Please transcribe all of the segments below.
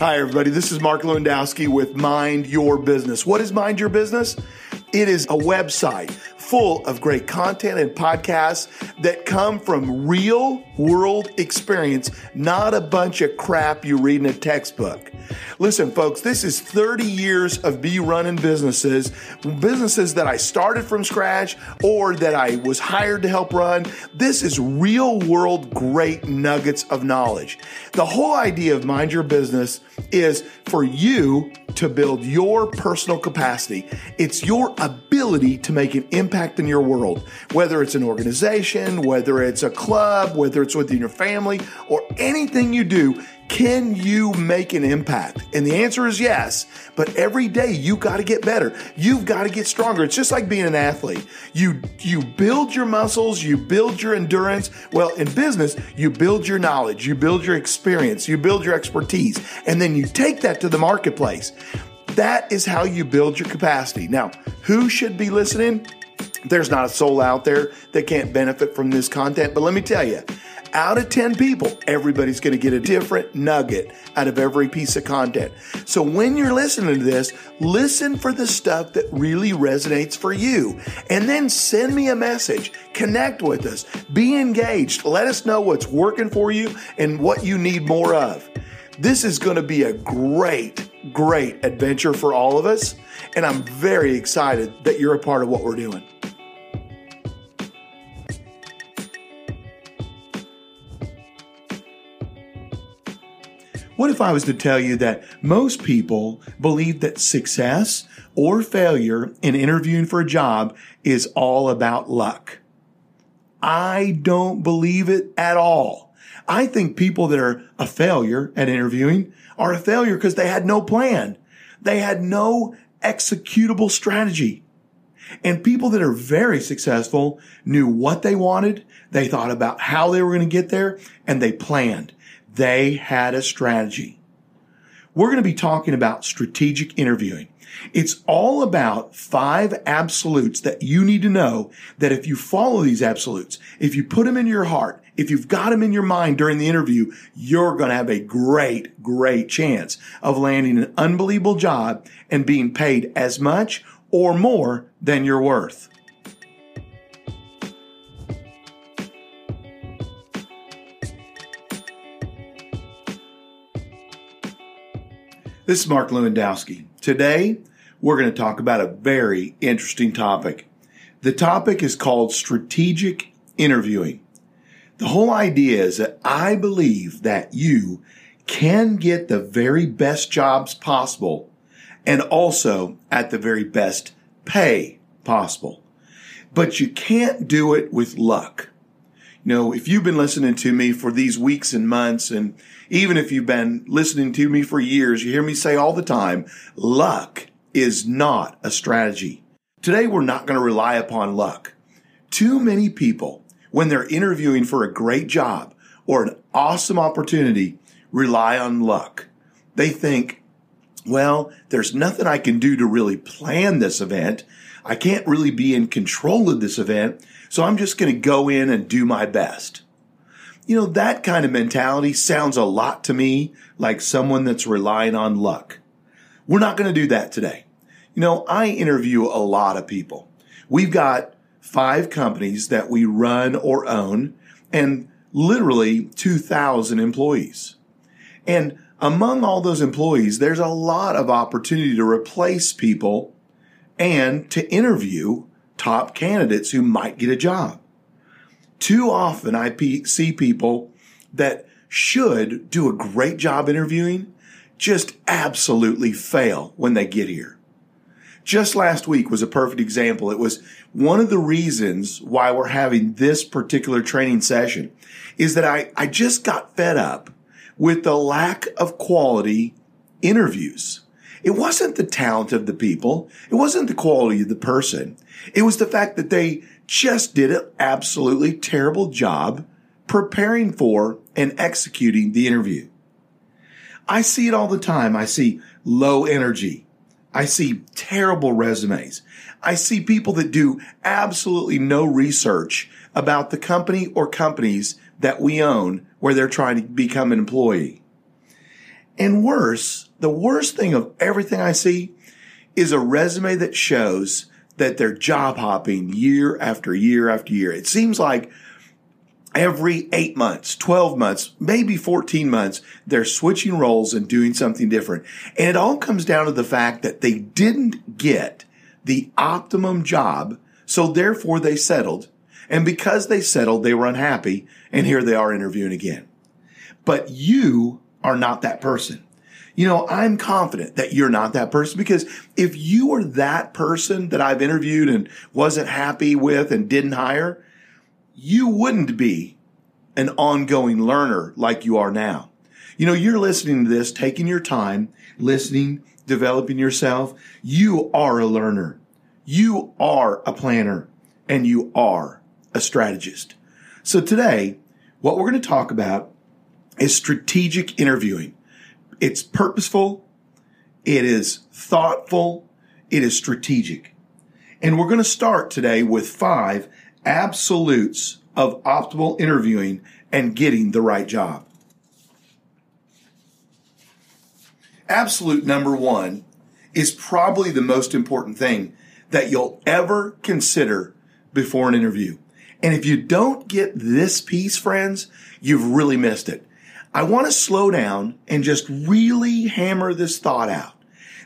Hi, everybody. This is Mark Lewandowski with Mind Your Business. What is Mind Your Business? It is a website full of great content and podcasts that come from real world experience, not a bunch of crap you read in a textbook. Listen, folks, this is 30 years of me running businesses, businesses that I started from scratch or that I was hired to help run. This is real world great nuggets of knowledge. The whole idea of Mind Your Business is for you to build your personal capacity. It's your ability to make an impact in your world, whether it's an organization, whether it's a club, whether it's within your family, or anything you do. Can you make an impact? And the answer is yes. But every day you got to get better. You've got to get stronger. It's just like being an athlete. You you build your muscles, you build your endurance. Well, in business, you build your knowledge, you build your experience, you build your expertise, and then you take that to the marketplace. That is how you build your capacity. Now, who should be listening? There's not a soul out there that can't benefit from this content, but let me tell you, out of 10 people, everybody's going to get a different nugget out of every piece of content. So when you're listening to this, listen for the stuff that really resonates for you. And then send me a message. Connect with us. Be engaged. Let us know what's working for you and what you need more of. This is going to be a great, great adventure for all of us. And I'm very excited that you're a part of what we're doing. What if I was to tell you that most people believe that success or failure in interviewing for a job is all about luck? I don't believe it at all. I think people that are a failure at interviewing are a failure because they had no plan. They had no executable strategy. And people that are very successful knew what they wanted. They thought about how they were going to get there and they planned. They had a strategy. We're going to be talking about strategic interviewing. It's all about five absolutes that you need to know that if you follow these absolutes, if you put them in your heart, if you've got them in your mind during the interview, you're going to have a great, great chance of landing an unbelievable job and being paid as much or more than you're worth. This is Mark Lewandowski. Today, we're going to talk about a very interesting topic. The topic is called strategic interviewing. The whole idea is that I believe that you can get the very best jobs possible and also at the very best pay possible. But you can't do it with luck. You know, if you've been listening to me for these weeks and months, and even if you've been listening to me for years, you hear me say all the time, luck is not a strategy. Today, we're not going to rely upon luck. Too many people, when they're interviewing for a great job or an awesome opportunity, rely on luck. They think, well, there's nothing I can do to really plan this event. I can't really be in control of this event. So I'm just going to go in and do my best. You know, that kind of mentality sounds a lot to me like someone that's relying on luck. We're not going to do that today. You know, I interview a lot of people. We've got five companies that we run or own and literally 2,000 employees. And among all those employees, there's a lot of opportunity to replace people and to interview top candidates who might get a job. Too often I see people that should do a great job interviewing just absolutely fail when they get here. Just last week was a perfect example. It was one of the reasons why we're having this particular training session is that I, I just got fed up with the lack of quality interviews. It wasn't the talent of the people. It wasn't the quality of the person. It was the fact that they just did an absolutely terrible job preparing for and executing the interview. I see it all the time. I see low energy. I see terrible resumes. I see people that do absolutely no research about the company or companies that we own where they're trying to become an employee. And worse, the worst thing of everything I see is a resume that shows that they're job hopping year after year after year. It seems like every eight months, 12 months, maybe 14 months, they're switching roles and doing something different. And it all comes down to the fact that they didn't get the optimum job. So therefore they settled. And because they settled, they were unhappy. And here they are interviewing again. But you are not that person. You know, I'm confident that you're not that person because if you were that person that I've interviewed and wasn't happy with and didn't hire, you wouldn't be an ongoing learner like you are now. You know, you're listening to this, taking your time, listening, developing yourself. You are a learner. You are a planner and you are a strategist. So today, what we're going to talk about is strategic interviewing. It's purposeful. It is thoughtful. It is strategic. And we're going to start today with five absolutes of optimal interviewing and getting the right job. Absolute number one is probably the most important thing that you'll ever consider before an interview. And if you don't get this piece, friends, you've really missed it. I want to slow down and just really hammer this thought out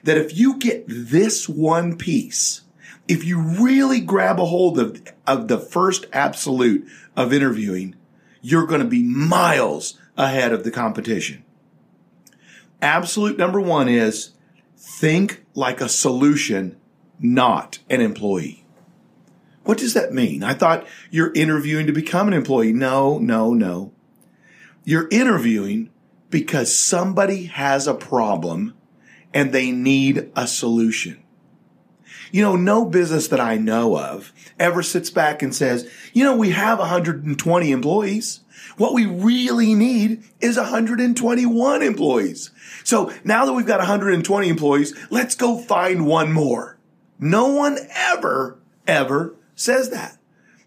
that if you get this one piece, if you really grab a hold of, of the first absolute of interviewing, you're going to be miles ahead of the competition. Absolute number one is think like a solution, not an employee. What does that mean? I thought you're interviewing to become an employee. No, no, no. You're interviewing because somebody has a problem and they need a solution. You know, no business that I know of ever sits back and says, you know, we have 120 employees. What we really need is 121 employees. So now that we've got 120 employees, let's go find one more. No one ever, ever says that.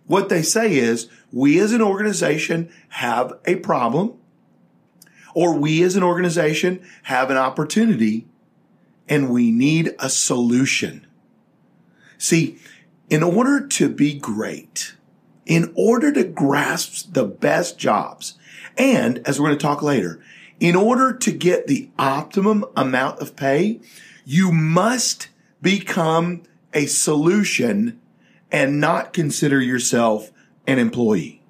What they say is we as an organization have a problem or we as an organization have an opportunity and we need a solution. See, in order to be great, in order to grasp the best jobs, and as we're going to talk later, in order to get the optimum amount of pay, you must become a solution and not consider yourself an employee.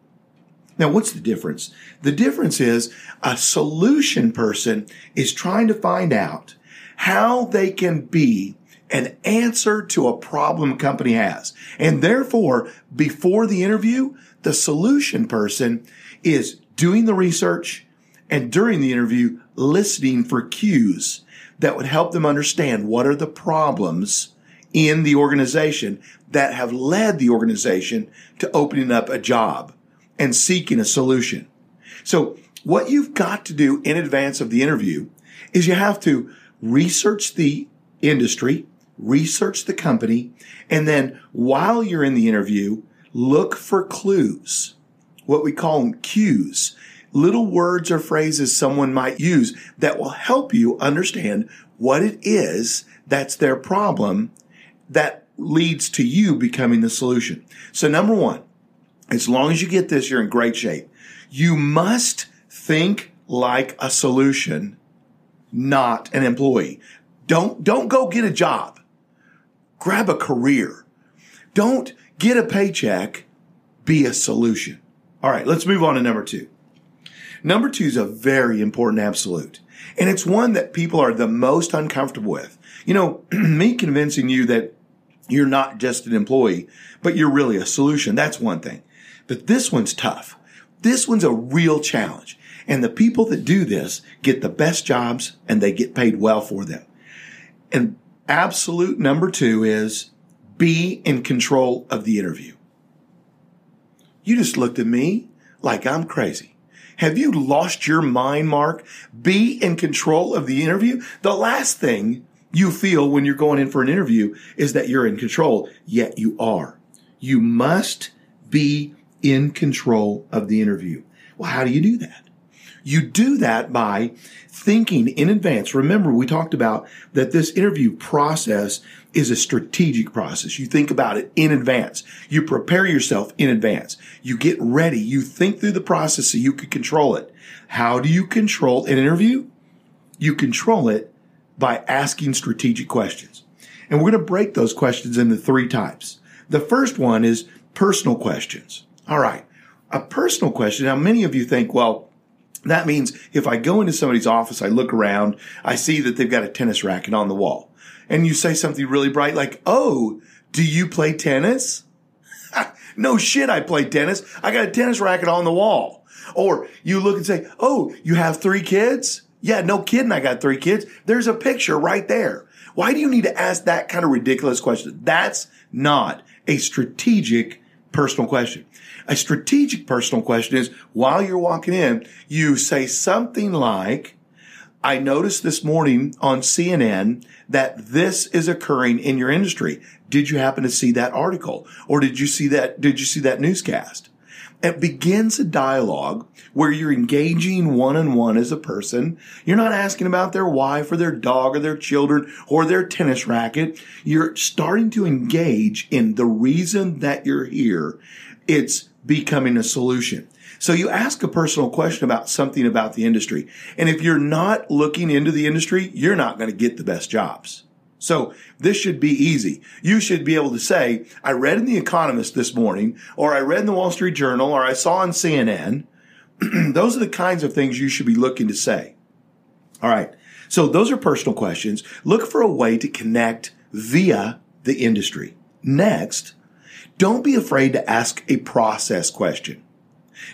Now, what's the difference? The difference is a solution person is trying to find out how they can be an answer to a problem a company has. And therefore, before the interview, the solution person is doing the research and during the interview, listening for cues that would help them understand what are the problems in the organization that have led the organization to opening up a job and seeking a solution. So what you've got to do in advance of the interview is you have to research the industry, research the company, and then while you're in the interview, look for clues, what we call them cues, little words or phrases someone might use that will help you understand what it is that's their problem that leads to you becoming the solution. So number one, as long as you get this, you're in great shape. You must think like a solution, not an employee. Don't, don't go get a job. Grab a career. Don't get a paycheck. Be a solution. All right, let's move on to number two. Number two is a very important absolute. And it's one that people are the most uncomfortable with. You know, me convincing you that you're not just an employee, but you're really a solution. That's one thing. But this one's tough. This one's a real challenge. And the people that do this get the best jobs and they get paid well for them. And absolute number two is be in control of the interview. You just looked at me like I'm crazy. Have you lost your mind, Mark? Be in control of the interview. The last thing you feel when you're going in for an interview is that you're in control, yet you are. You must be in control of the interview. Well, how do you do that? You do that by thinking in advance. Remember, we talked about that this interview process is a strategic process. You think about it in advance. You prepare yourself in advance. You get ready. You think through the process so you can control it. How do you control an interview? You control it by asking strategic questions. And we're going to break those questions into three types. The first one is personal questions. All right. A personal question. Now, many of you think, well, that means if I go into somebody's office, I look around, I see that they've got a tennis racket on the wall and you say something really bright like, Oh, do you play tennis? no shit. I play tennis. I got a tennis racket on the wall. Or you look and say, Oh, you have three kids? Yeah, no kidding. I got three kids. There's a picture right there. Why do you need to ask that kind of ridiculous question? That's not a strategic personal question. A strategic personal question is while you're walking in, you say something like, I noticed this morning on CNN that this is occurring in your industry. Did you happen to see that article? Or did you see that, did you see that newscast? It begins a dialogue where you're engaging one on one as a person. You're not asking about their wife or their dog or their children or their tennis racket. You're starting to engage in the reason that you're here. It's becoming a solution. So you ask a personal question about something about the industry. And if you're not looking into the industry, you're not going to get the best jobs. So this should be easy. You should be able to say, I read in The Economist this morning, or I read in the Wall Street Journal, or I saw on CNN. those are the kinds of things you should be looking to say. All right. So those are personal questions. Look for a way to connect via the industry. Next, don't be afraid to ask a process question.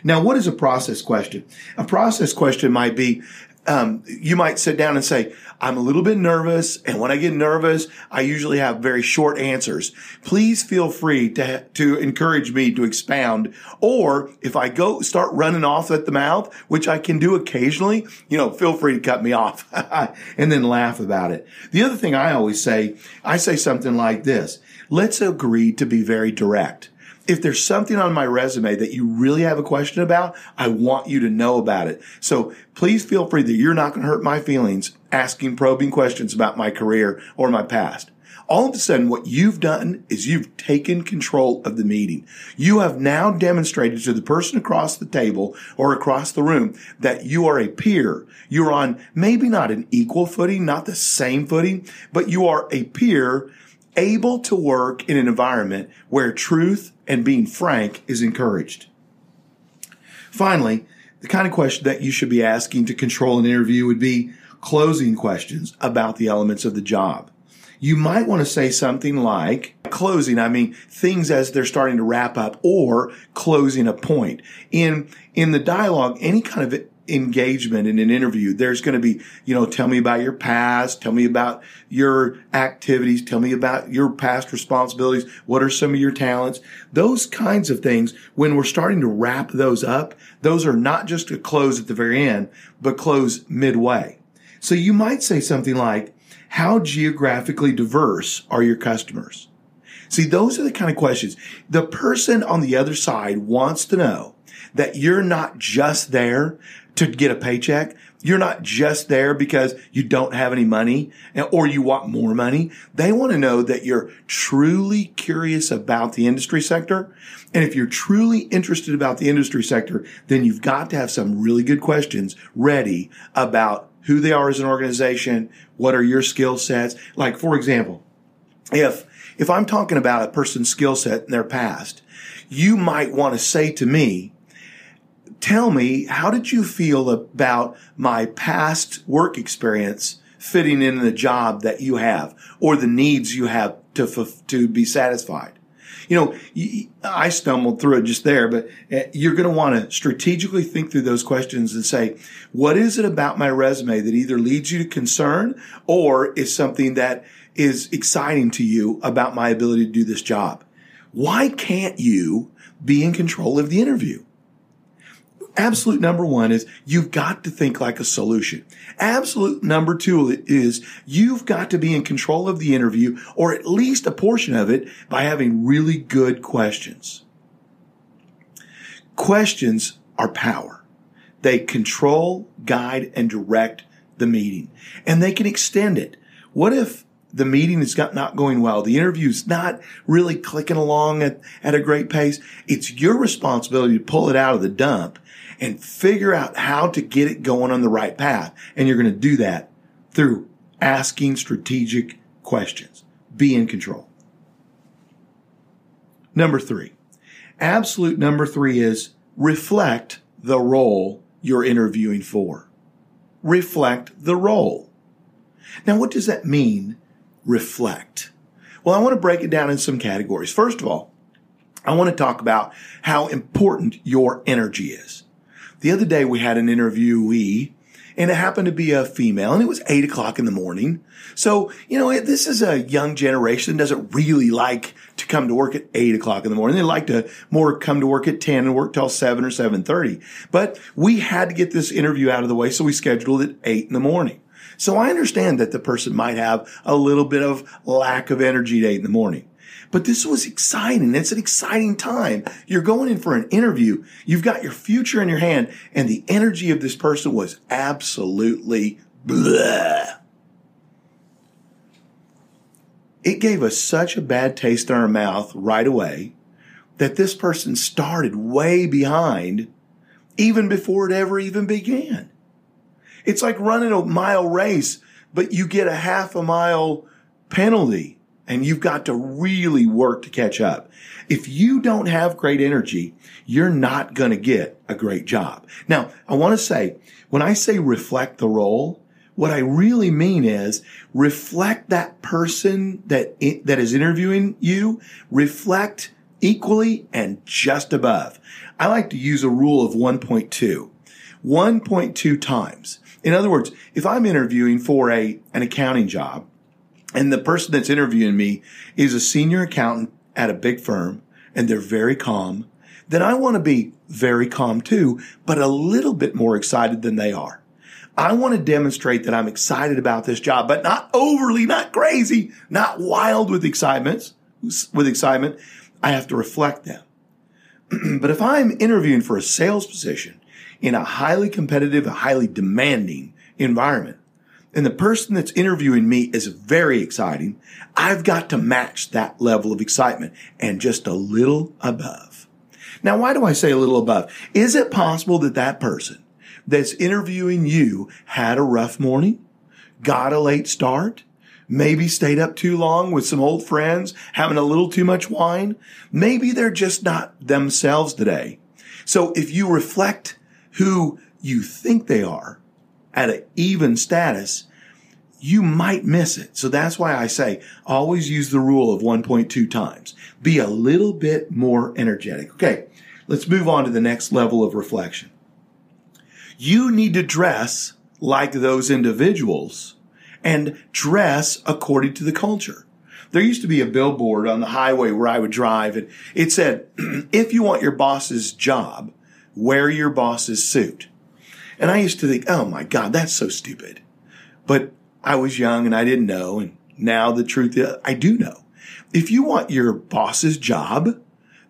Now, what is a process question? A process question might be, um, you might sit down and say, I'm a little bit nervous. And when I get nervous, I usually have very short answers. Please feel free to, to encourage me to expound. Or if I go start running off at the mouth, which I can do occasionally, you know, feel free to cut me off and then laugh about it. The other thing I always say, I say something like this. Let's agree to be very direct if there's something on my resume that you really have a question about, I want you to know about it. So please feel free that you're not going to hurt my feelings asking probing questions about my career or my past. All of a sudden, what you've done is you've taken control of the meeting. You have now demonstrated to the person across the table or across the room that you are a peer. You're on maybe not an equal footing, not the same footing, but you are a peer able to work in an environment where truth and being frank is encouraged. Finally, the kind of question that you should be asking to control an interview would be closing questions about the elements of the job. You might want to say something like closing. I mean, things as they're starting to wrap up or closing a point. In, in the dialogue, any kind of engagement in an interview, there's going to be, you know, tell me about your past, tell me about your activities, tell me about your past responsibilities, what are some of your talents, those kinds of things. When we're starting to wrap those up, those are not just a close at the very end, but close midway. So you might say something like, how geographically diverse are your customers? See, those are the kind of questions the person on the other side wants to know that you're not just there to get a paycheck. You're not just there because you don't have any money or you want more money. They want to know that you're truly curious about the industry sector. And if you're truly interested about the industry sector, then you've got to have some really good questions ready about who they are as an organization. What are your skill sets? Like, for example, if, if I'm talking about a person's skill set in their past, you might want to say to me, tell me, how did you feel about my past work experience fitting in the job that you have or the needs you have to, to be satisfied? You know, I stumbled through it just there, but eh, you're going to want to strategically think through those questions and say, what is it about my resume that either leads you to concern or is something that is exciting to you about my ability to do this job? Why can't you be in control of the interview? Absolute number one is you've got to think like a solution. Absolute number two is you've got to be in control of the interview or at least a portion of it by having really good questions. Questions are power. They control, guide, and direct the meeting. And they can extend it. What if the meeting is not going well? The interview is not really clicking along at, at a great pace. It's your responsibility to pull it out of the dump and figure out how to get it going on the right path. And you're going to do that through asking strategic questions. Be in control. Number three, absolute number three is reflect the role you're interviewing for. Reflect the role. Now, what does that mean? Reflect. Well, I want to break it down in some categories. First of all, I want to talk about how important your energy is. The other day we had an interviewee and it happened to be a female and it was eight o'clock in the morning. So, you know, this is a young generation that doesn't really like to come to work at eight o'clock in the morning. They like to more come to work at 10 and work till seven or 7.30. But we had to get this interview out of the way. So we scheduled it eight in the morning. So I understand that the person might have a little bit of lack of energy at eight in the morning. But this was exciting. It's an exciting time. You're going in for an interview. You've got your future in your hand and the energy of this person was absolutely blah. It gave us such a bad taste in our mouth right away that this person started way behind even before it ever even began. It's like running a mile race, but you get a half a mile penalty and you've got to really work to catch up. If you don't have great energy, you're not going to get a great job. Now, I want to say, when I say reflect the role, what I really mean is reflect that person that, that is interviewing you, reflect equally and just above. I like to use a rule of 1.2. 1.2 times. In other words, if I'm interviewing for a, an accounting job, and the person that's interviewing me is a senior accountant at a big firm and they're very calm, then I want to be very calm too, but a little bit more excited than they are. I want to demonstrate that I'm excited about this job, but not overly, not crazy, not wild with excitement, with excitement. I have to reflect them. but if I'm interviewing for a sales position in a highly competitive, highly demanding environment, and the person that's interviewing me is very exciting, I've got to match that level of excitement and just a little above. Now, why do I say a little above? Is it possible that that person that's interviewing you had a rough morning, got a late start, maybe stayed up too long with some old friends, having a little too much wine? Maybe they're just not themselves today. So if you reflect who you think they are, at an even status, you might miss it. So that's why I say always use the rule of 1.2 times. Be a little bit more energetic. Okay. Let's move on to the next level of reflection. You need to dress like those individuals and dress according to the culture. There used to be a billboard on the highway where I would drive and it said, if you want your boss's job, wear your boss's suit. And I used to think, oh my God, that's so stupid. But I was young and I didn't know. And now the truth is, I do know. If you want your boss's job,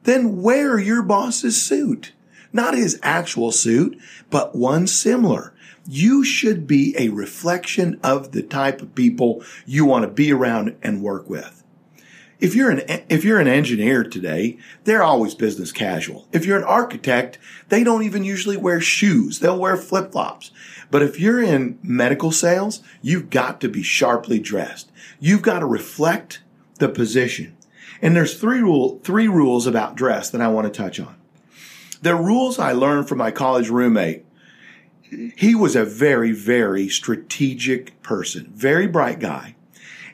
then wear your boss's suit. Not his actual suit, but one similar. You should be a reflection of the type of people you want to be around and work with. If you're an, if you're an engineer today, they're always business casual. If you're an architect, they don't even usually wear shoes. They'll wear flip flops. But if you're in medical sales, you've got to be sharply dressed. You've got to reflect the position. And there's three rule, three rules about dress that I want to touch on. They're rules I learned from my college roommate. He was a very, very strategic person, very bright guy.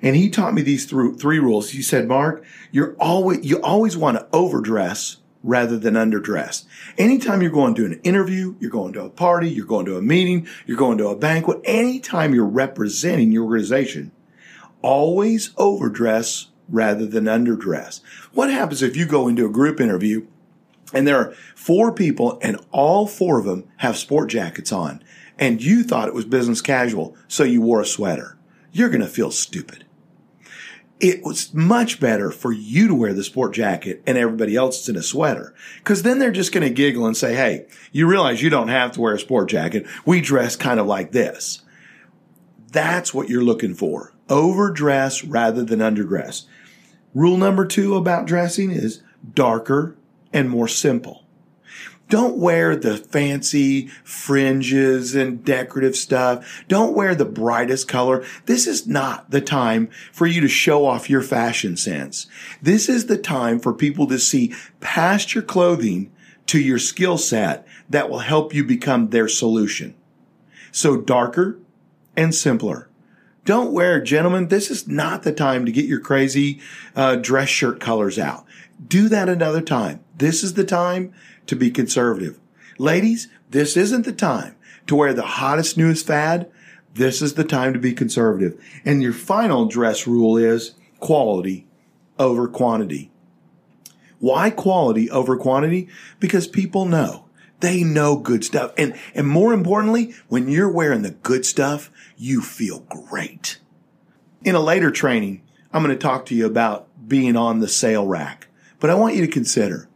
And he taught me these three rules. He said, Mark, you're always, you always want to overdress rather than underdress. Anytime you're going to an interview, you're going to a party, you're going to a meeting, you're going to a banquet, anytime you're representing your organization, always overdress rather than underdress. What happens if you go into a group interview and there are four people and all four of them have sport jackets on and you thought it was business casual, so you wore a sweater? You're going to feel stupid it was much better for you to wear the sport jacket and everybody else is in a sweater. Cause then they're just going to giggle and say, Hey, you realize you don't have to wear a sport jacket. We dress kind of like this. That's what you're looking for. Overdress rather than underdress. Rule number two about dressing is darker and more simple. Don't wear the fancy fringes and decorative stuff. Don't wear the brightest color. This is not the time for you to show off your fashion sense. This is the time for people to see past your clothing to your skill set that will help you become their solution. So darker and simpler. Don't wear, gentlemen, this is not the time to get your crazy uh, dress shirt colors out. Do that another time. This is the time to be conservative. Ladies, this isn't the time to wear the hottest, newest fad. This is the time to be conservative. And your final dress rule is quality over quantity. Why quality over quantity? Because people know. They know good stuff. And, and more importantly, when you're wearing the good stuff, you feel great. In a later training, I'm going to talk to you about being on the sale rack. But I want you to consider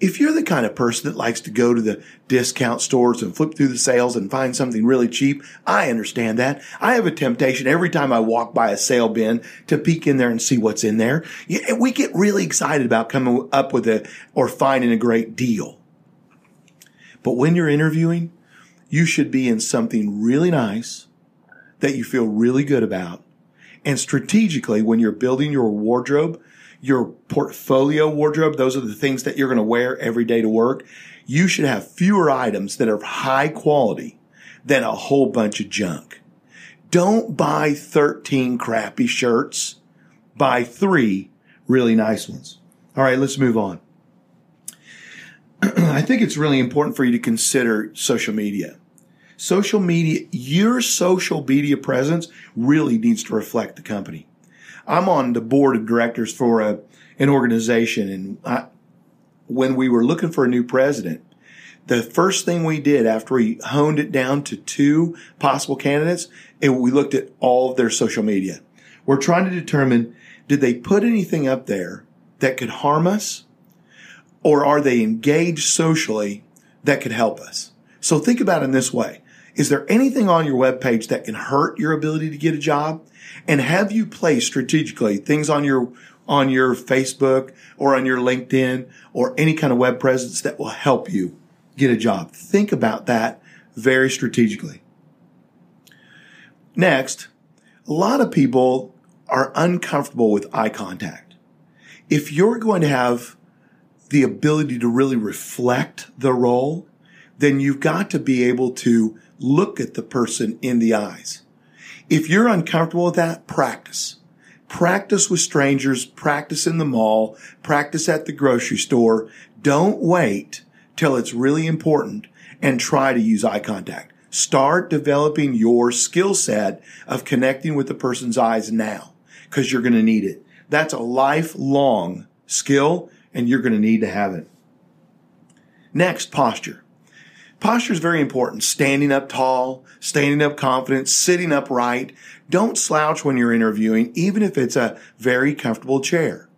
if you're the kind of person that likes to go to the discount stores and flip through the sales and find something really cheap, I understand that. I have a temptation every time I walk by a sale bin to peek in there and see what's in there. We get really excited about coming up with a or finding a great deal. But when you're interviewing, you should be in something really nice that you feel really good about. And strategically, when you're building your wardrobe, your portfolio wardrobe, those are the things that you're going to wear every day to work. You should have fewer items that are high quality than a whole bunch of junk. Don't buy 13 crappy shirts. Buy three really nice ones. All right, let's move on. I think it's really important for you to consider social media. Social media, your social media presence really needs to reflect the company. I'm on the board of directors for a, an organization, and I, when we were looking for a new president, the first thing we did after we honed it down to two possible candidates, and we looked at all of their social media. We're trying to determine did they put anything up there that could harm us, or are they engaged socially that could help us? So think about it in this way. Is there anything on your webpage that can hurt your ability to get a job? And have you placed strategically things on your on your Facebook or on your LinkedIn or any kind of web presence that will help you get a job? Think about that very strategically. Next, a lot of people are uncomfortable with eye contact. If you're going to have the ability to really reflect the role, then you've got to be able to look at the person in the eyes. If you're uncomfortable with that, practice. Practice with strangers, practice in the mall, practice at the grocery store. Don't wait till it's really important and try to use eye contact. Start developing your skill set of connecting with the person's eyes now because you're going to need it. That's a lifelong skill and you're going to need to have it. Next, posture. Posture is very important. Standing up tall, standing up confident, sitting upright. Don't slouch when you're interviewing, even if it's a very comfortable chair.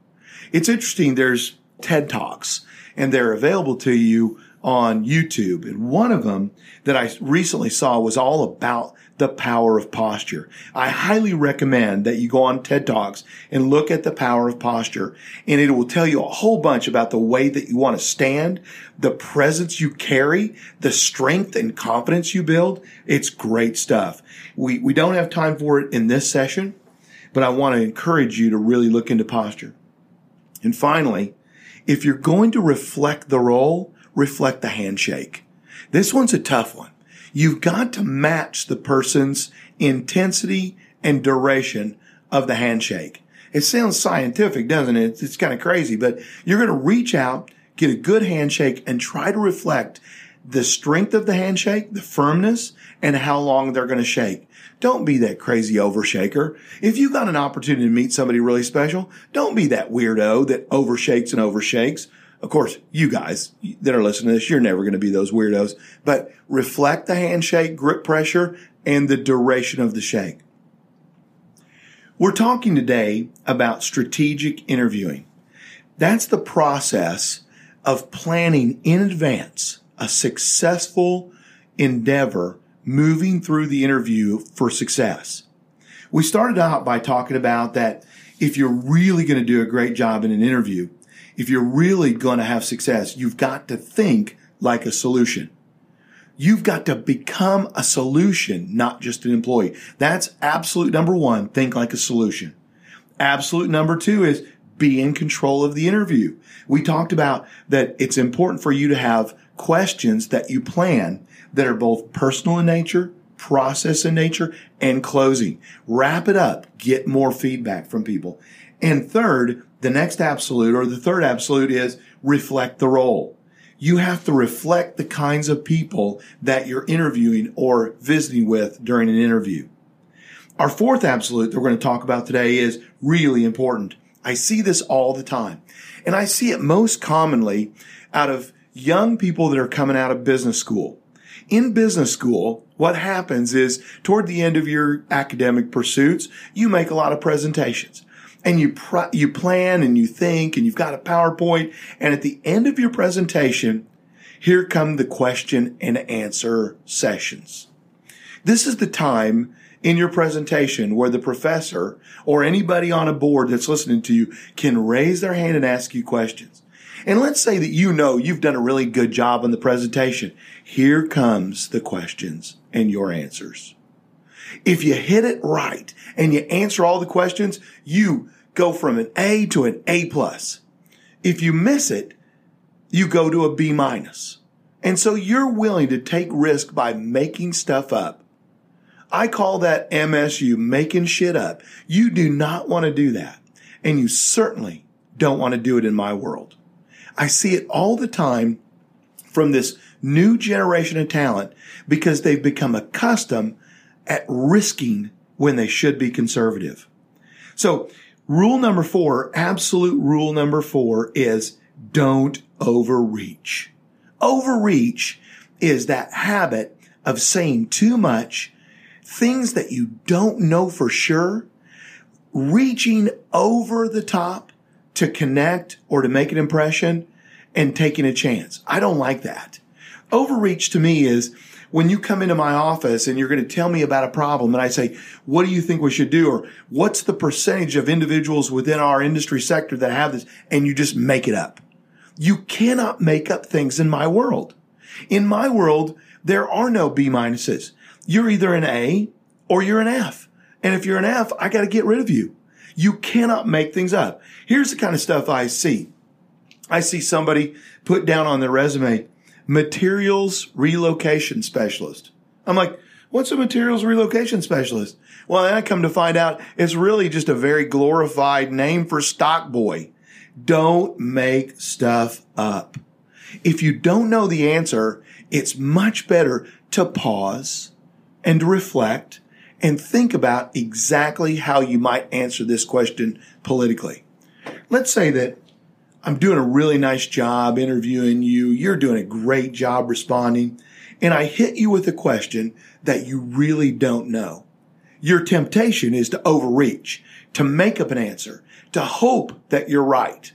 It's interesting. There's TED Talks and they're available to you on YouTube. And one of them that I recently saw was all about the power of posture. I highly recommend that you go on TED Talks and look at the power of posture and it will tell you a whole bunch about the way that you want to stand, the presence you carry, the strength and confidence you build. It's great stuff. We, we don't have time for it in this session, but I want to encourage you to really look into posture. And finally, if you're going to reflect the role, reflect the handshake. This one's a tough one. You've got to match the person's intensity and duration of the handshake. It sounds scientific, doesn't it? It's, it's kind of crazy, but you're going to reach out, get a good handshake and try to reflect the strength of the handshake, the firmness, and how long they're going to shake. Don't be that crazy overshaker. If you got an opportunity to meet somebody really special, don't be that weirdo that overshakes and overshakes. Of course, you guys that are listening to this, you're never going to be those weirdos, but reflect the handshake, grip pressure, and the duration of the shake. We're talking today about strategic interviewing. That's the process of planning in advance a successful endeavor moving through the interview for success. We started out by talking about that if you're really going to do a great job in an interview, if you're really going to have success, you've got to think like a solution. You've got to become a solution, not just an employee. That's absolute number one. Think like a solution. Absolute number two is be in control of the interview. We talked about that it's important for you to have questions that you plan that are both personal in nature, process in nature, and closing. Wrap it up. Get more feedback from people. And third, the next absolute or the third absolute is reflect the role. You have to reflect the kinds of people that you're interviewing or visiting with during an interview. Our fourth absolute that we're going to talk about today is really important. I see this all the time. And I see it most commonly out of young people that are coming out of business school. In business school, what happens is toward the end of your academic pursuits, you make a lot of presentations and you you plan and you think and you've got a PowerPoint and at the end of your presentation, here come the question and answer sessions. This is the time in your presentation where the professor or anybody on a board that's listening to you can raise their hand and ask you questions. And let's say that you know you've done a really good job on the presentation. Here comes the questions and your answers. If you hit it right and you answer all the questions, you go from an A to an A plus. If you miss it, you go to a B minus. And so you're willing to take risk by making stuff up. I call that MSU, making shit up. You do not want to do that. And you certainly don't want to do it in my world. I see it all the time from this new generation of talent because they've become accustomed at risking when they should be conservative. So Rule number four, absolute rule number four is don't overreach. Overreach is that habit of saying too much, things that you don't know for sure, reaching over the top to connect or to make an impression and taking a chance. I don't like that. Overreach to me is when you come into my office and you're going to tell me about a problem and I say, what do you think we should do? Or what's the percentage of individuals within our industry sector that have this? And you just make it up. You cannot make up things in my world. In my world, there are no B minuses. You're either an A or you're an F. And if you're an F, I got to get rid of you. You cannot make things up. Here's the kind of stuff I see. I see somebody put down on their resume, materials relocation specialist. I'm like, what's a materials relocation specialist? Well, I come to find out it's really just a very glorified name for stock boy. Don't make stuff up. If you don't know the answer, it's much better to pause and reflect and think about exactly how you might answer this question politically. Let's say that I'm doing a really nice job interviewing you. You're doing a great job responding. And I hit you with a question that you really don't know. Your temptation is to overreach, to make up an answer, to hope that you're right.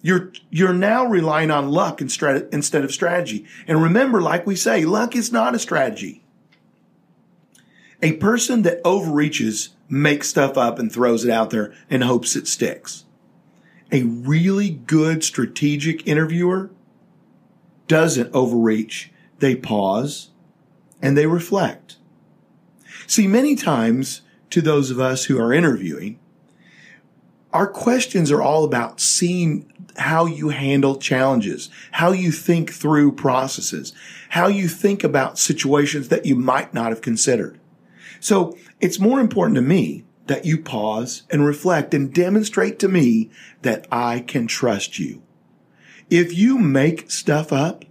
You're, you're now relying on luck instead of strategy. And remember, like we say, luck is not a strategy. A person that overreaches makes stuff up and throws it out there and hopes it sticks a really good strategic interviewer doesn't overreach. They pause and they reflect. See, many times to those of us who are interviewing, our questions are all about seeing how you handle challenges, how you think through processes, how you think about situations that you might not have considered. So it's more important to me that you pause and reflect and demonstrate to me that I can trust you. If you make stuff up,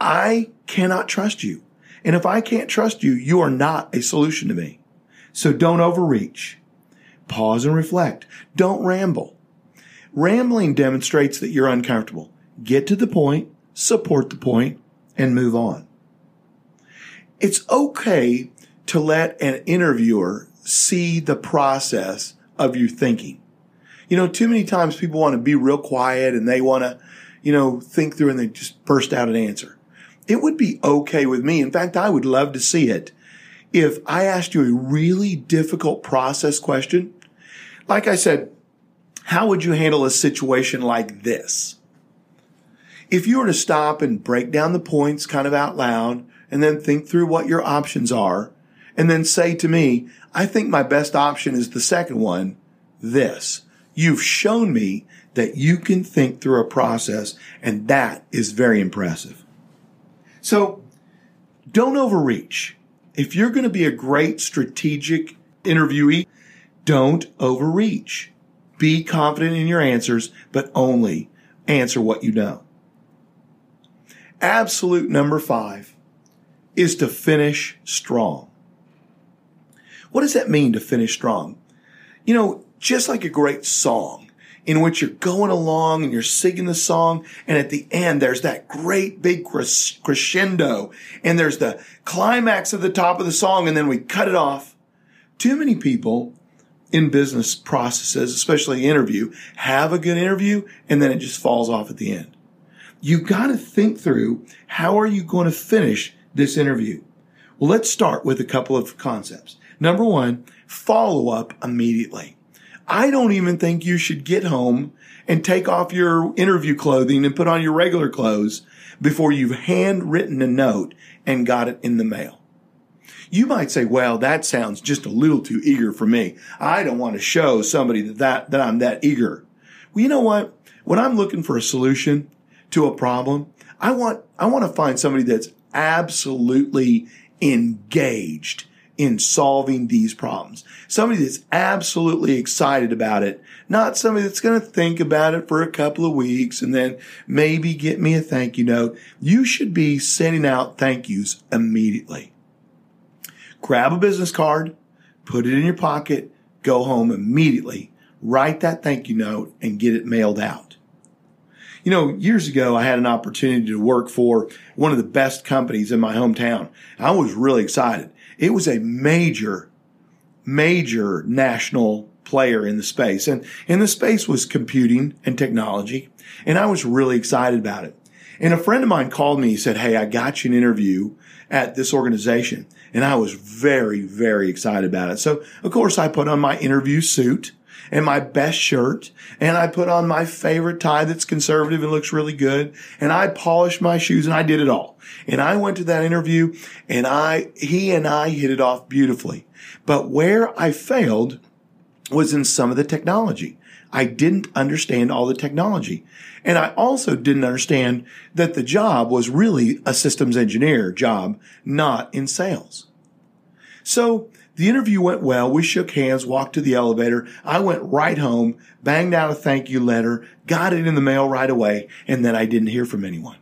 I cannot trust you. And if I can't trust you, you are not a solution to me. So don't overreach. Pause and reflect. Don't ramble. Rambling demonstrates that you're uncomfortable. Get to the point, support the point, and move on. It's okay to let an interviewer see the process of your thinking. You know, too many times people want to be real quiet and they want to, you know, think through and they just burst out an answer. It would be okay with me. In fact, I would love to see it if I asked you a really difficult process question. Like I said, how would you handle a situation like this? If you were to stop and break down the points kind of out loud and then think through what your options are and then say to me, I think my best option is the second one, this. You've shown me that you can think through a process and that is very impressive. So don't overreach. If you're going to be a great strategic interviewee, don't overreach. Be confident in your answers, but only answer what you know. Absolute number five is to finish strong. What does that mean to finish strong? You know, just like a great song in which you're going along and you're singing the song. And at the end, there's that great big crescendo and there's the climax at the top of the song. And then we cut it off. Too many people in business processes, especially interview, have a good interview and then it just falls off at the end. You've got to think through how are you going to finish this interview? Well, let's start with a couple of concepts. Number one, follow up immediately. I don't even think you should get home and take off your interview clothing and put on your regular clothes before you've handwritten a note and got it in the mail. You might say, well, that sounds just a little too eager for me. I don't want to show somebody that, that, that I'm that eager. Well, you know what? When I'm looking for a solution to a problem, I want, I want to find somebody that's absolutely engaged in solving these problems. Somebody that's absolutely excited about it, not somebody that's going to think about it for a couple of weeks and then maybe get me a thank you note. You should be sending out thank yous immediately. Grab a business card, put it in your pocket, go home immediately, write that thank you note and get it mailed out. You know, years ago, I had an opportunity to work for one of the best companies in my hometown. I was really excited. It was a major, major national player in the space. And, and the space was computing and technology. And I was really excited about it. And a friend of mine called me. He said, Hey, I got you an interview at this organization. And I was very, very excited about it. So, of course, I put on my interview suit and my best shirt and I put on my favorite tie that's conservative and looks really good and I polished my shoes and I did it all. And I went to that interview and I, he and I hit it off beautifully. But where I failed was in some of the technology. I didn't understand all the technology. And I also didn't understand that the job was really a systems engineer job, not in sales. So the interview went well. We shook hands, walked to the elevator. I went right home, banged out a thank you letter, got it in the mail right away, and then I didn't hear from anyone.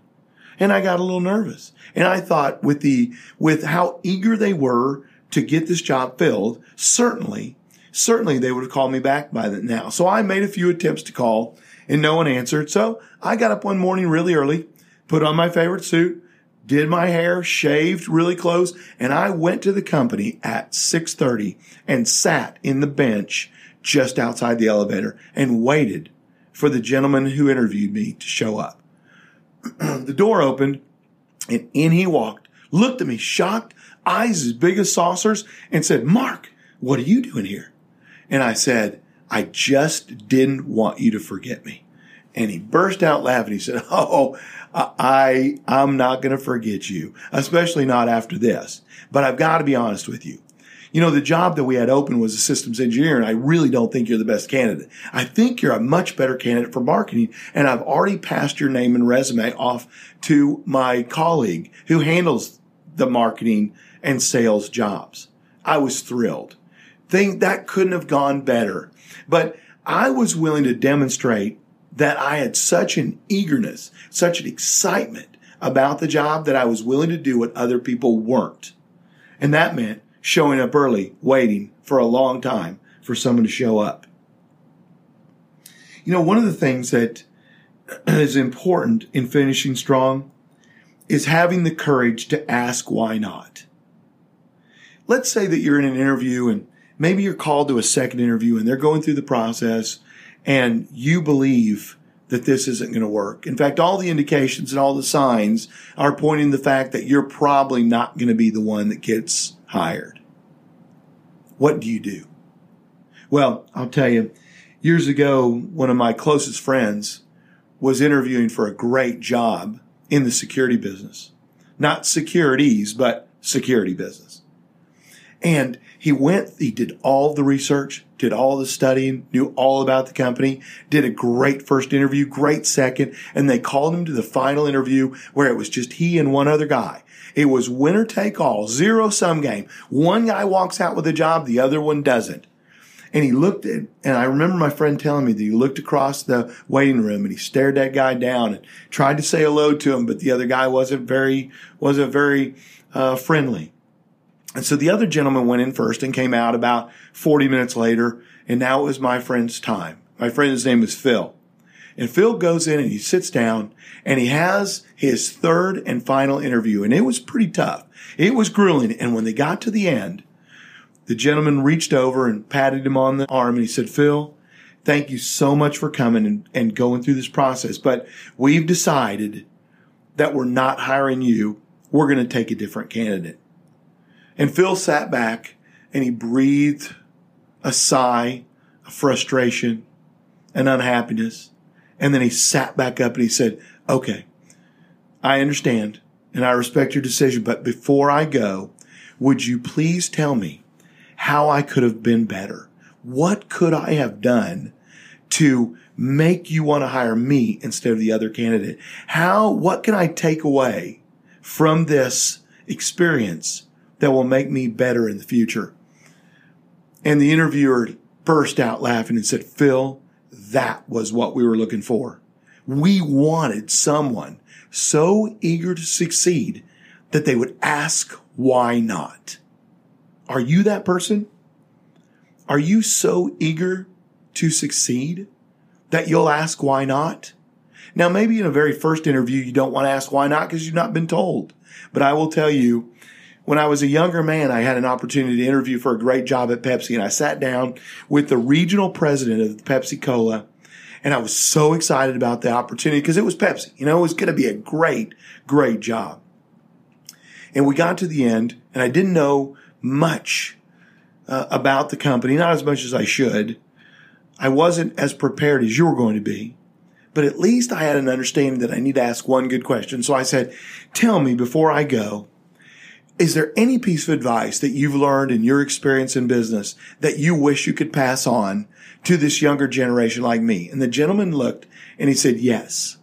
And I got a little nervous. And I thought with the, with how eager they were to get this job filled, certainly, certainly they would have called me back by then now. So I made a few attempts to call and no one answered. So I got up one morning really early, put on my favorite suit, did my hair, shaved really close, and I went to the company at 6:30 and sat in the bench just outside the elevator and waited for the gentleman who interviewed me to show up. the door opened and in he walked, looked at me shocked, eyes as big as saucers and said, "Mark, what are you doing here?" And I said, "I just didn't want you to forget me." And he burst out laughing. He said, Oh, I, I'm not going to forget you, especially not after this. But I've got to be honest with you. You know, the job that we had open was a systems engineer, and I really don't think you're the best candidate. I think you're a much better candidate for marketing, and I've already passed your name and resume off to my colleague who handles the marketing and sales jobs. I was thrilled. Think that couldn't have gone better. But I was willing to demonstrate that I had such an eagerness, such an excitement about the job that I was willing to do what other people weren't. And that meant showing up early, waiting for a long time for someone to show up. You know, one of the things that is important in finishing strong is having the courage to ask why not. Let's say that you're in an interview and maybe you're called to a second interview and they're going through the process and you believe that this isn't going to work. In fact, all the indications and all the signs are pointing the fact that you're probably not going to be the one that gets hired. What do you do? Well, I'll tell you, years ago, one of my closest friends was interviewing for a great job in the security business. Not securities, but security business. And he went, he did all the research, did all the studying, knew all about the company, did a great first interview, great second, and they called him to the final interview where it was just he and one other guy. It was winner take all, zero sum game. One guy walks out with a job, the other one doesn't. And he looked at, and I remember my friend telling me that he looked across the waiting room and he stared that guy down and tried to say hello to him, but the other guy wasn't very, wasn't very uh, friendly. And so the other gentleman went in first and came out about 40 minutes later. And now it was my friend's time. My friend's name is Phil. And Phil goes in and he sits down and he has his third and final interview. And it was pretty tough. It was grueling. And when they got to the end, the gentleman reached over and patted him on the arm and he said, Phil, thank you so much for coming and, and going through this process. But we've decided that we're not hiring you. We're going to take a different candidate. And Phil sat back and he breathed a sigh of frustration and unhappiness. And then he sat back up and he said, okay, I understand and I respect your decision, but before I go, would you please tell me how I could have been better? What could I have done to make you want to hire me instead of the other candidate? How, what can I take away from this experience that will make me better in the future. And the interviewer burst out laughing and said, Phil, that was what we were looking for. We wanted someone so eager to succeed that they would ask, why not? Are you that person? Are you so eager to succeed that you'll ask, why not? Now, maybe in a very first interview, you don't want to ask why not because you've not been told. But I will tell you, when I was a younger man, I had an opportunity to interview for a great job at Pepsi and I sat down with the regional president of Pepsi Cola and I was so excited about the opportunity because it was Pepsi. You know, it was going to be a great, great job. And we got to the end and I didn't know much uh, about the company, not as much as I should. I wasn't as prepared as you were going to be, but at least I had an understanding that I need to ask one good question. So I said, tell me before I go, is there any piece of advice that you've learned in your experience in business that you wish you could pass on to this younger generation like me? And the gentleman looked and he said, yes,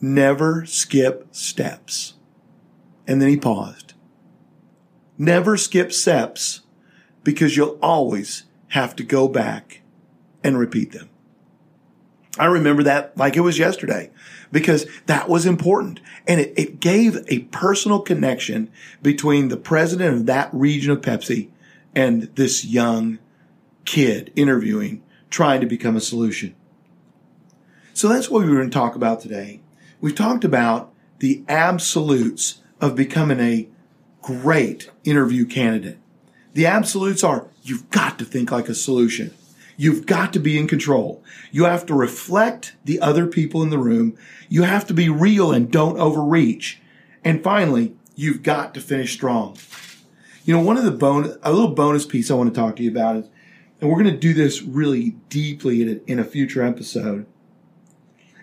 never skip steps. And then he paused. Never skip steps because you'll always have to go back and repeat them. I remember that like it was yesterday because that was important. And it, it gave a personal connection between the president of that region of Pepsi and this young kid interviewing, trying to become a solution. So that's what we were going to talk about today. We've talked about the absolutes of becoming a great interview candidate. The absolutes are you've got to think like a solution. You've got to be in control. You have to reflect the other people in the room. You have to be real and don't overreach. And finally, you've got to finish strong. You know, one of the bonus, a little bonus piece I want to talk to you about is, and we're going to do this really deeply in a, in a future episode.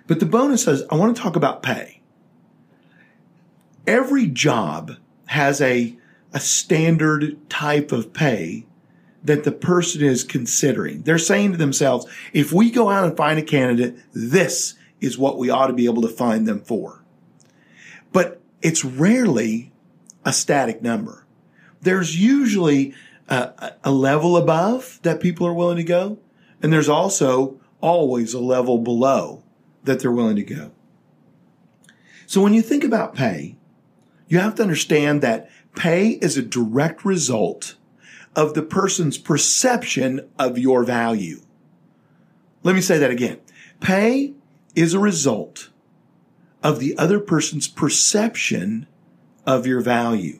But the bonus is I want to talk about pay. Every job has a, a standard type of pay that the person is considering. They're saying to themselves, if we go out and find a candidate, this is what we ought to be able to find them for. But it's rarely a static number. There's usually a, a level above that people are willing to go. And there's also always a level below that they're willing to go. So when you think about pay, you have to understand that pay is a direct result of the person's perception of your value. Let me say that again. Pay is a result of the other person's perception of your value.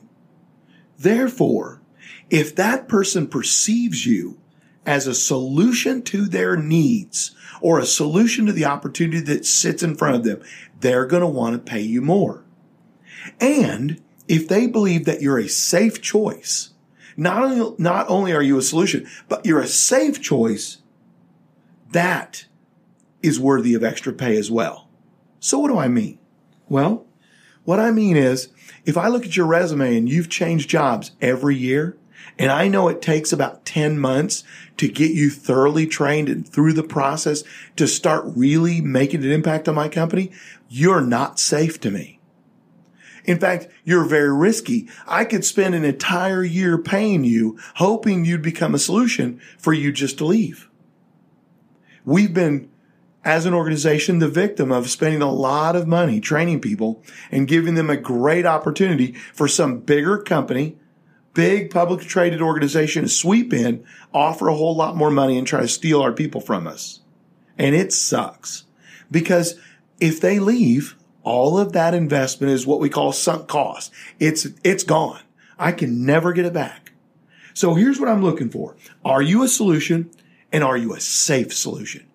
Therefore, if that person perceives you as a solution to their needs or a solution to the opportunity that sits in front of them, they're going to want to pay you more. And if they believe that you're a safe choice, not only, not only are you a solution, but you're a safe choice, that is worthy of extra pay as well. So what do I mean? Well, what I mean is if I look at your resume and you've changed jobs every year, and I know it takes about 10 months to get you thoroughly trained and through the process to start really making an impact on my company. You're not safe to me. In fact, you're very risky. I could spend an entire year paying you, hoping you'd become a solution for you just to leave. We've been, as an organization, the victim of spending a lot of money training people and giving them a great opportunity for some bigger company big publicly traded organization to sweep in, offer a whole lot more money and try to steal our people from us. And it sucks because if they leave, all of that investment is what we call sunk cost. It's, it's gone. I can never get it back. So here's what I'm looking for. Are you a solution and are you a safe solution?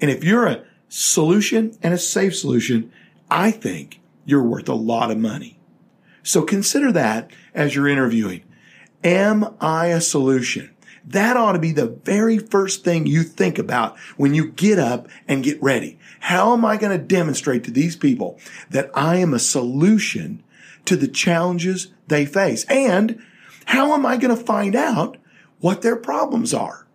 And if you're a solution and a safe solution, I think you're worth a lot of money. So consider that as you're interviewing. Am I a solution? That ought to be the very first thing you think about when you get up and get ready. How am I going to demonstrate to these people that I am a solution to the challenges they face? And how am I going to find out what their problems are?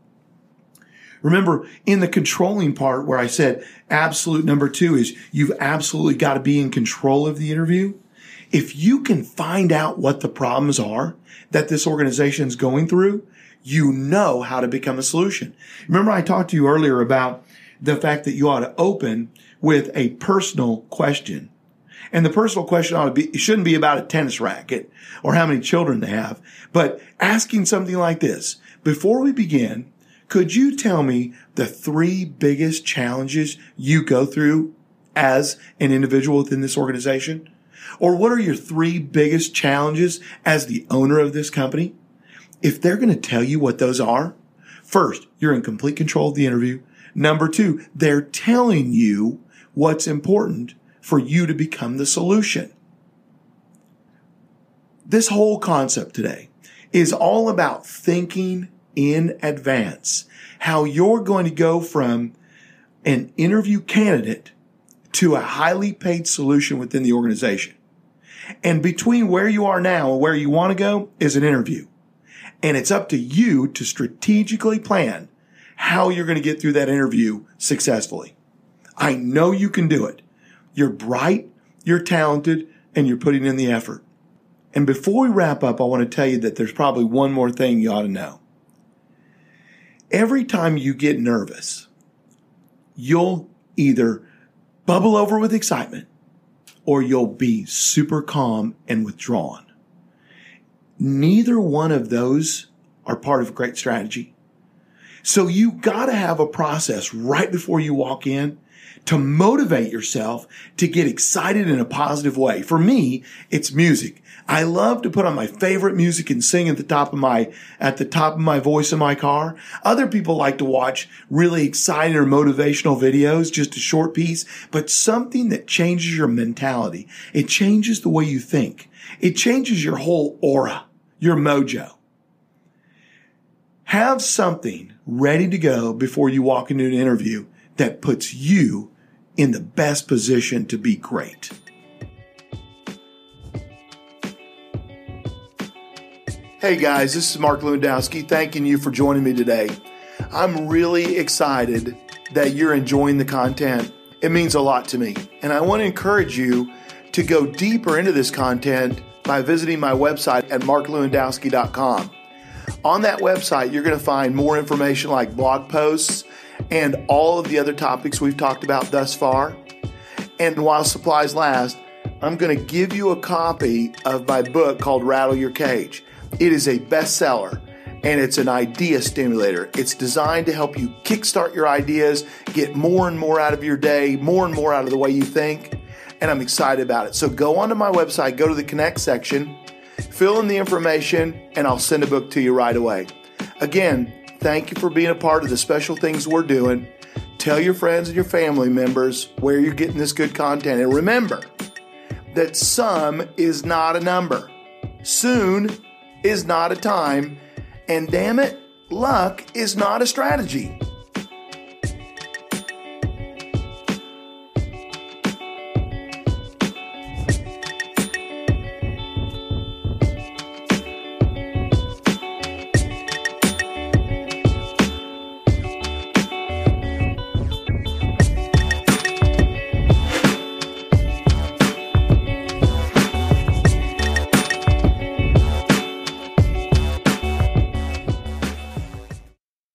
Remember in the controlling part where I said absolute number two is you've absolutely got to be in control of the interview. If you can find out what the problems are that this organization is going through, you know how to become a solution. Remember I talked to you earlier about the fact that you ought to open with a personal question. And the personal question ought to be, it shouldn't be about a tennis racket or how many children they have, but asking something like this. Before we begin, could you tell me the three biggest challenges you go through as an individual within this organization? Or what are your three biggest challenges as the owner of this company? If they're going to tell you what those are, first, you're in complete control of the interview. Number two, they're telling you what's important for you to become the solution. This whole concept today is all about thinking in advance, how you're going to go from an interview candidate to a highly paid solution within the organization. And between where you are now and where you want to go is an interview. And it's up to you to strategically plan how you're going to get through that interview successfully. I know you can do it. You're bright, you're talented, and you're putting in the effort. And before we wrap up, I want to tell you that there's probably one more thing you ought to know. Every time you get nervous, you'll either bubble over with excitement or you'll be super calm and withdrawn. Neither one of those are part of a great strategy. So you gotta have a process right before you walk in to motivate yourself to get excited in a positive way. For me, it's music. I love to put on my favorite music and sing at the top of my, at the top of my voice in my car. Other people like to watch really exciting or motivational videos, just a short piece, but something that changes your mentality. It changes the way you think. It changes your whole aura, your mojo. Have something ready to go before you walk into an interview that puts you in the best position to be great. Hey guys, this is Mark Lewandowski thanking you for joining me today. I'm really excited that you're enjoying the content. It means a lot to me. And I want to encourage you to go deeper into this content by visiting my website at marklewandowski.com. On that website, you're going to find more information like blog posts and all of the other topics we've talked about thus far. And while supplies last, I'm going to give you a copy of my book called Rattle Your Cage. It is a bestseller and it's an idea stimulator. It's designed to help you kickstart your ideas, get more and more out of your day, more and more out of the way you think. And I'm excited about it. So go onto my website, go to the connect section, fill in the information, and I'll send a book to you right away. Again, Thank you for being a part of the special things we're doing. Tell your friends and your family members where you're getting this good content. And remember that some is not a number, soon is not a time, and damn it, luck is not a strategy.